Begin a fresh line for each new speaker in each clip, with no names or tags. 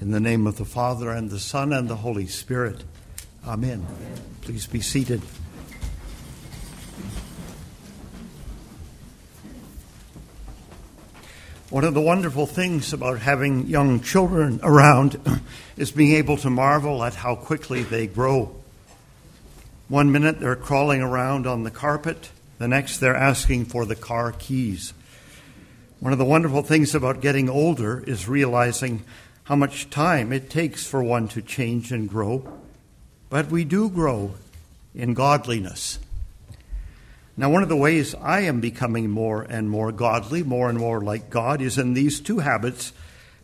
In the name of the Father, and the Son, and the Holy Spirit. Amen. Please be seated. One of the wonderful things about having young children around is being able to marvel at how quickly they grow. One minute they're crawling around on the carpet, the next they're asking for the car keys. One of the wonderful things about getting older is realizing how much time it takes for one to change and grow. But we do grow in godliness. Now, one of the ways I am becoming more and more godly, more and more like God, is in these two habits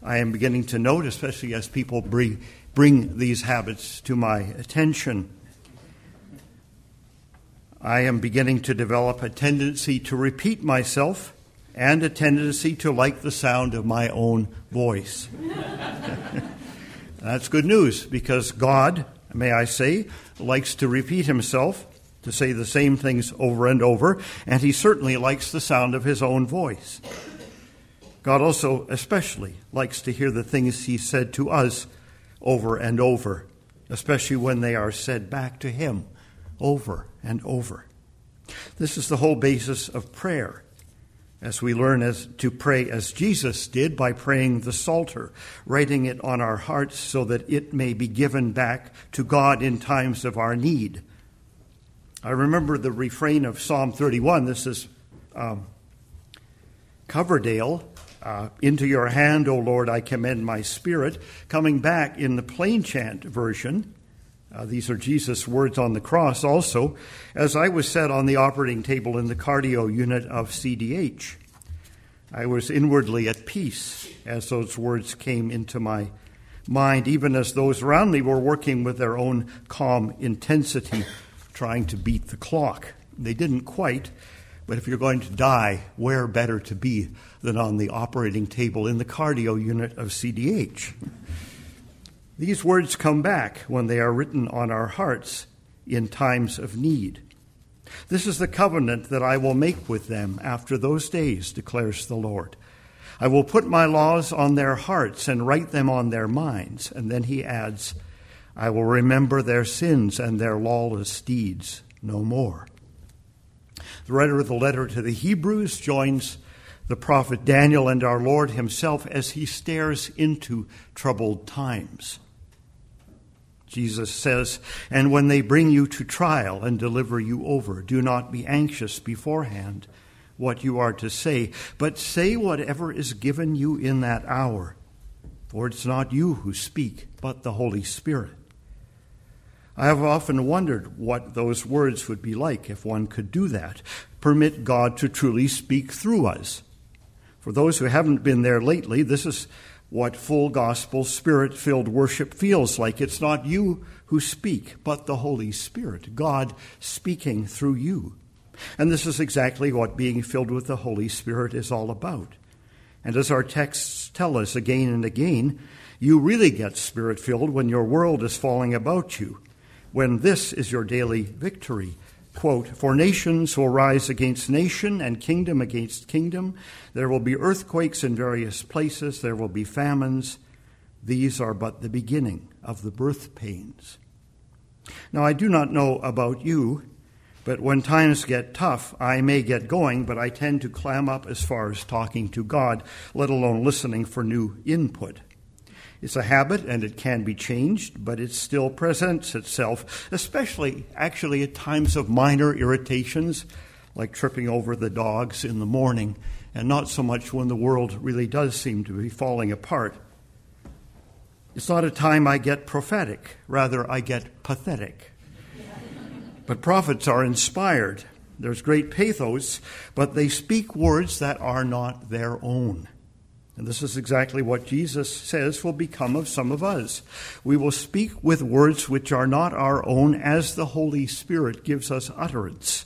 I am beginning to note, especially as people bring, bring these habits to my attention. I am beginning to develop a tendency to repeat myself and a tendency to like the sound of my own voice. That's good news because God, may I say, likes to repeat himself to say the same things over and over, and he certainly likes the sound of his own voice. God also especially likes to hear the things he said to us over and over, especially when they are said back to him over and over. This is the whole basis of prayer. As we learn as to pray as Jesus did by praying the Psalter, writing it on our hearts so that it may be given back to God in times of our need. I remember the refrain of Psalm 31. This is um, Coverdale. Uh, Into your hand, O Lord, I commend my spirit. Coming back in the plain chant version, uh, these are Jesus' words on the cross also, as I was set on the operating table in the cardio unit of CDH. I was inwardly at peace as those words came into my mind, even as those around me were working with their own calm intensity trying to beat the clock. They didn't quite, but if you're going to die, where better to be than on the operating table in the cardio unit of CDH? These words come back when they are written on our hearts in times of need. This is the covenant that I will make with them after those days, declares the Lord. I will put my laws on their hearts and write them on their minds. And then he adds, I will remember their sins and their lawless deeds no more. The writer of the letter to the Hebrews joins the prophet Daniel and our Lord himself as he stares into troubled times. Jesus says, And when they bring you to trial and deliver you over, do not be anxious beforehand what you are to say, but say whatever is given you in that hour. For it's not you who speak, but the Holy Spirit. I have often wondered what those words would be like if one could do that. Permit God to truly speak through us. For those who haven't been there lately, this is what full gospel, spirit filled worship feels like. It's not you who speak, but the Holy Spirit, God speaking through you. And this is exactly what being filled with the Holy Spirit is all about. And as our texts tell us again and again, you really get spirit filled when your world is falling about you when this is your daily victory. Quote, For nations will rise against nation and kingdom against kingdom. There will be earthquakes in various places. There will be famines. These are but the beginning of the birth pains. Now, I do not know about you, but when times get tough, I may get going, but I tend to clam up as far as talking to God, let alone listening for new input. It's a habit and it can be changed, but it still presents itself, especially actually at times of minor irritations, like tripping over the dogs in the morning, and not so much when the world really does seem to be falling apart. It's not a time I get prophetic, rather, I get pathetic. but prophets are inspired. There's great pathos, but they speak words that are not their own. And this is exactly what Jesus says will become of some of us. We will speak with words which are not our own as the Holy Spirit gives us utterance.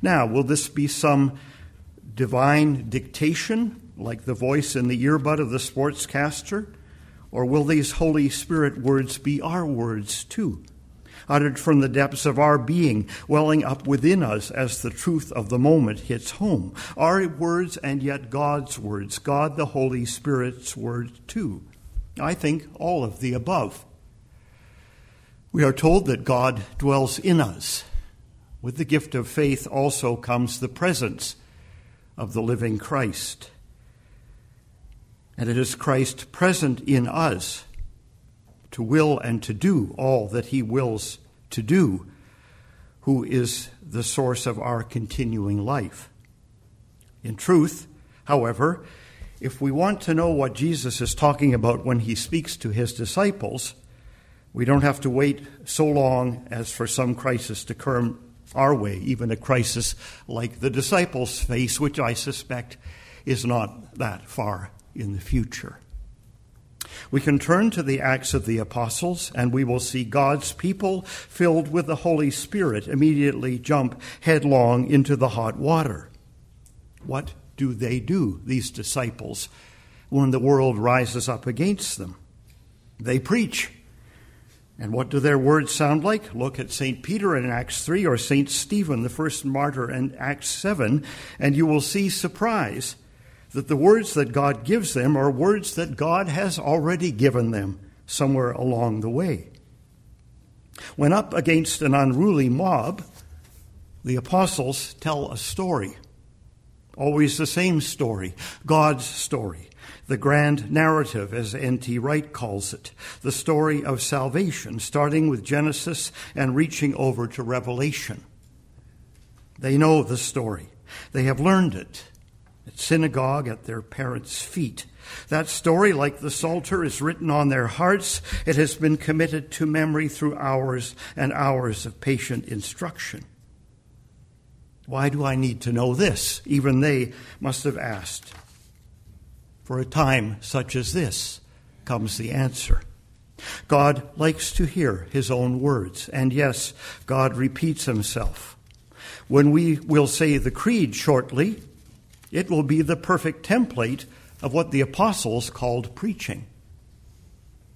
Now, will this be some divine dictation, like the voice in the earbud of the sportscaster? Or will these Holy Spirit words be our words too? Uttered from the depths of our being, welling up within us as the truth of the moment hits home. Our words and yet God's words, God the Holy Spirit's words too. I think all of the above. We are told that God dwells in us. With the gift of faith also comes the presence of the living Christ. And it is Christ present in us to will and to do all that he wills to do, who is the source of our continuing life. In truth, however, if we want to know what Jesus is talking about when he speaks to his disciples, we don't have to wait so long as for some crisis to come our way, even a crisis like the disciples face, which I suspect is not that far in the future. We can turn to the Acts of the Apostles, and we will see God's people filled with the Holy Spirit immediately jump headlong into the hot water. What do they do, these disciples, when the world rises up against them? They preach. And what do their words sound like? Look at St. Peter in Acts 3 or St. Stephen, the first martyr, in Acts 7, and you will see surprise that the words that God gives them are words that God has already given them somewhere along the way. When up against an unruly mob, the apostles tell a story. Always the same story, God's story, the grand narrative, as N.T. Wright calls it, the story of salvation, starting with Genesis and reaching over to Revelation. They know the story, they have learned it at synagogue at their parents' feet. That story, like the Psalter, is written on their hearts. It has been committed to memory through hours and hours of patient instruction. Why do I need to know this? Even they must have asked. For a time such as this comes the answer. God likes to hear his own words, and yes, God repeats himself. When we will say the creed shortly, it will be the perfect template of what the apostles called preaching.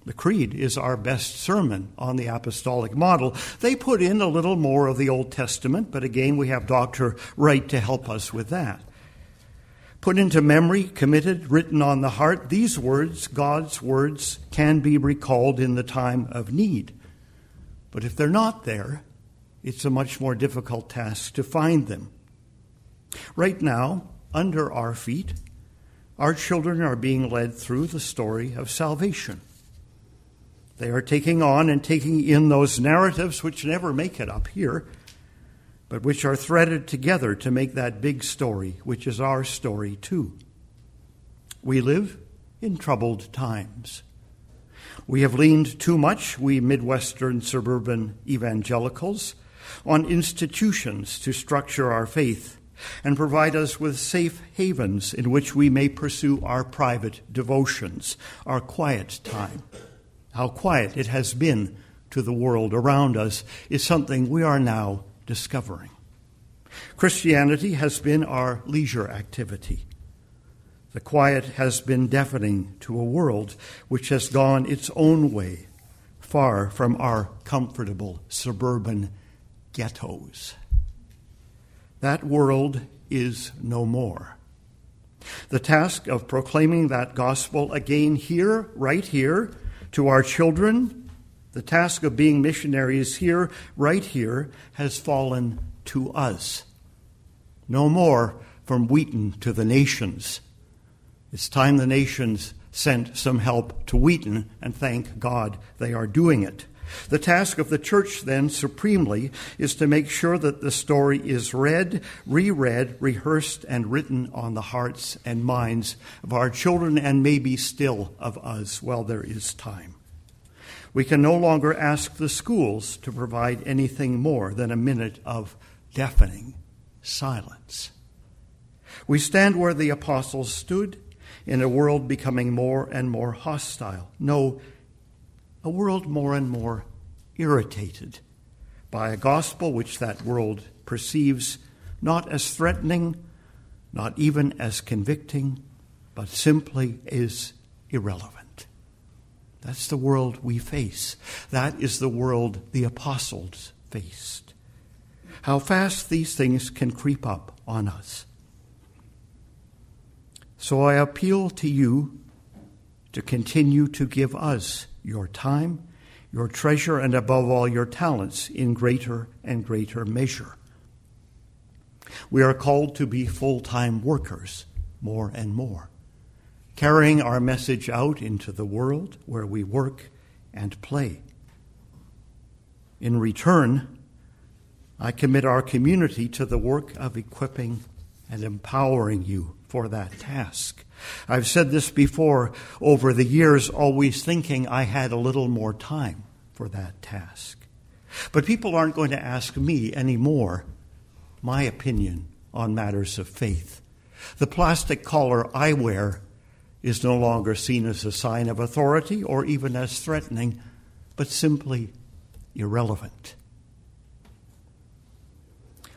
The Creed is our best sermon on the apostolic model. They put in a little more of the Old Testament, but again, we have Dr. Wright to help us with that. Put into memory, committed, written on the heart, these words, God's words, can be recalled in the time of need. But if they're not there, it's a much more difficult task to find them. Right now, under our feet, our children are being led through the story of salvation. They are taking on and taking in those narratives which never make it up here, but which are threaded together to make that big story, which is our story too. We live in troubled times. We have leaned too much, we Midwestern suburban evangelicals, on institutions to structure our faith and provide us with safe havens in which we may pursue our private devotions, our quiet time how quiet it has been to the world around us is something we are now discovering. Christianity has been our leisure activity. The quiet has been deafening to a world which has gone its own way, far from our comfortable suburban ghettos. That world is no more. The task of proclaiming that gospel again here, right here, to our children, the task of being missionaries here, right here, has fallen to us. No more from Wheaton to the nations. It's time the nations sent some help to Wheaton, and thank God they are doing it. The task of the church, then, supremely, is to make sure that the story is read, reread, rehearsed, and written on the hearts and minds of our children and maybe still of us while there is time. We can no longer ask the schools to provide anything more than a minute of deafening silence. We stand where the apostles stood in a world becoming more and more hostile. No, a world more and more irritated by a gospel which that world perceives not as threatening, not even as convicting, but simply as irrelevant. That's the world we face. That is the world the apostles faced. How fast these things can creep up on us. So I appeal to you to continue to give us your time, your treasure, and above all, your talents in greater and greater measure. We are called to be full time workers more and more, carrying our message out into the world where we work and play. In return, I commit our community to the work of equipping and empowering you for that task. I've said this before over the years, always thinking I had a little more time for that task. But people aren't going to ask me anymore my opinion on matters of faith. The plastic collar I wear is no longer seen as a sign of authority or even as threatening, but simply irrelevant.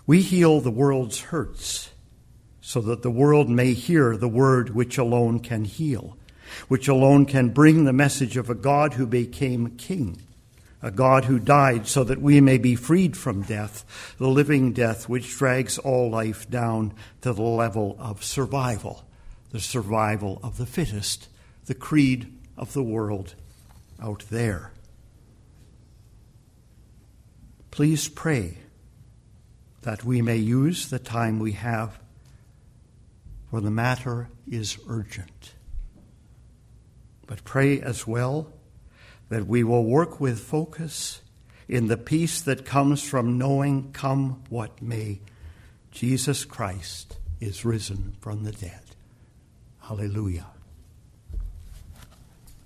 We heal the world's hurts so that the world may hear the word which alone can heal, which alone can bring the message of a God who became king, a God who died so that we may be freed from death, the living death which drags all life down to the level of survival, the survival of the fittest, the creed of the world out there. Please pray that we may use the time we have, for the matter is urgent. But pray as well that we will work with focus in the peace that comes from knowing, come what may, Jesus Christ is risen from the dead. Hallelujah.